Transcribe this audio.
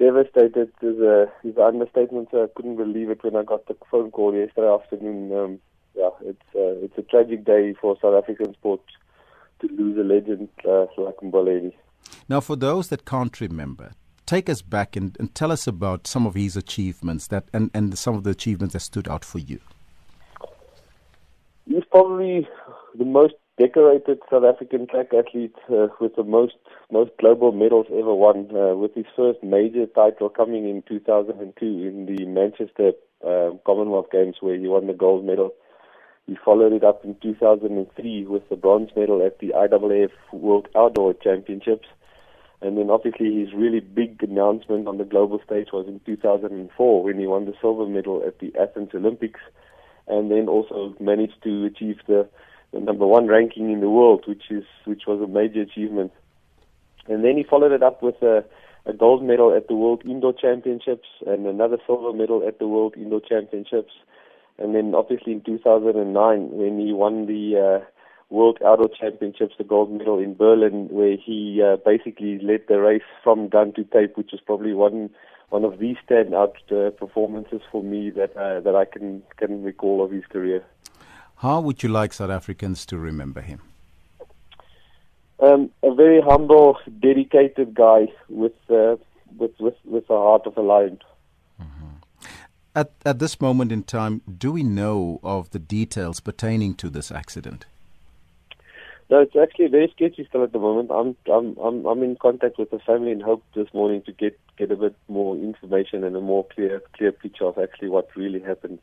devastated is a is an understatement. So I couldn't believe it when I got the phone call yesterday afternoon. Um, yeah, it's uh, it's a tragic day for South African sport to lose a legend uh, like Mbulaeni. Now, for those that can't remember, take us back and, and tell us about some of his achievements that and, and some of the achievements that stood out for you. He's probably the most decorated South African track athlete uh, with the most most global medals ever won, uh, with his first major title coming in 2002 in the Manchester uh, Commonwealth Games, where he won the gold medal. He followed it up in 2003 with the bronze medal at the IAAF World Outdoor Championships. And then obviously his really big announcement on the global stage was in 2004 when he won the silver medal at the Athens Olympics and then also managed to achieve the, the number one ranking in the world, which is which was a major achievement. And then he followed it up with a, a gold medal at the World Indoor Championships and another silver medal at the World Indoor Championships. And then obviously in 2009 when he won the uh, World Outdoor Championships, the gold medal in Berlin, where he uh, basically led the race from gun to tape, which is probably one one of the standout uh, performances for me that uh, that I can can recall of his career. How would you like South Africans to remember him? Um, a very humble, dedicated guy with uh, with with with a heart of a lion. Mm-hmm. At at this moment in time, do we know of the details pertaining to this accident? No, it's actually very sketchy still at the moment. I'm I'm I'm I'm in contact with the family and hope this morning to get get a bit more information and a more clear clear picture of actually what really happened.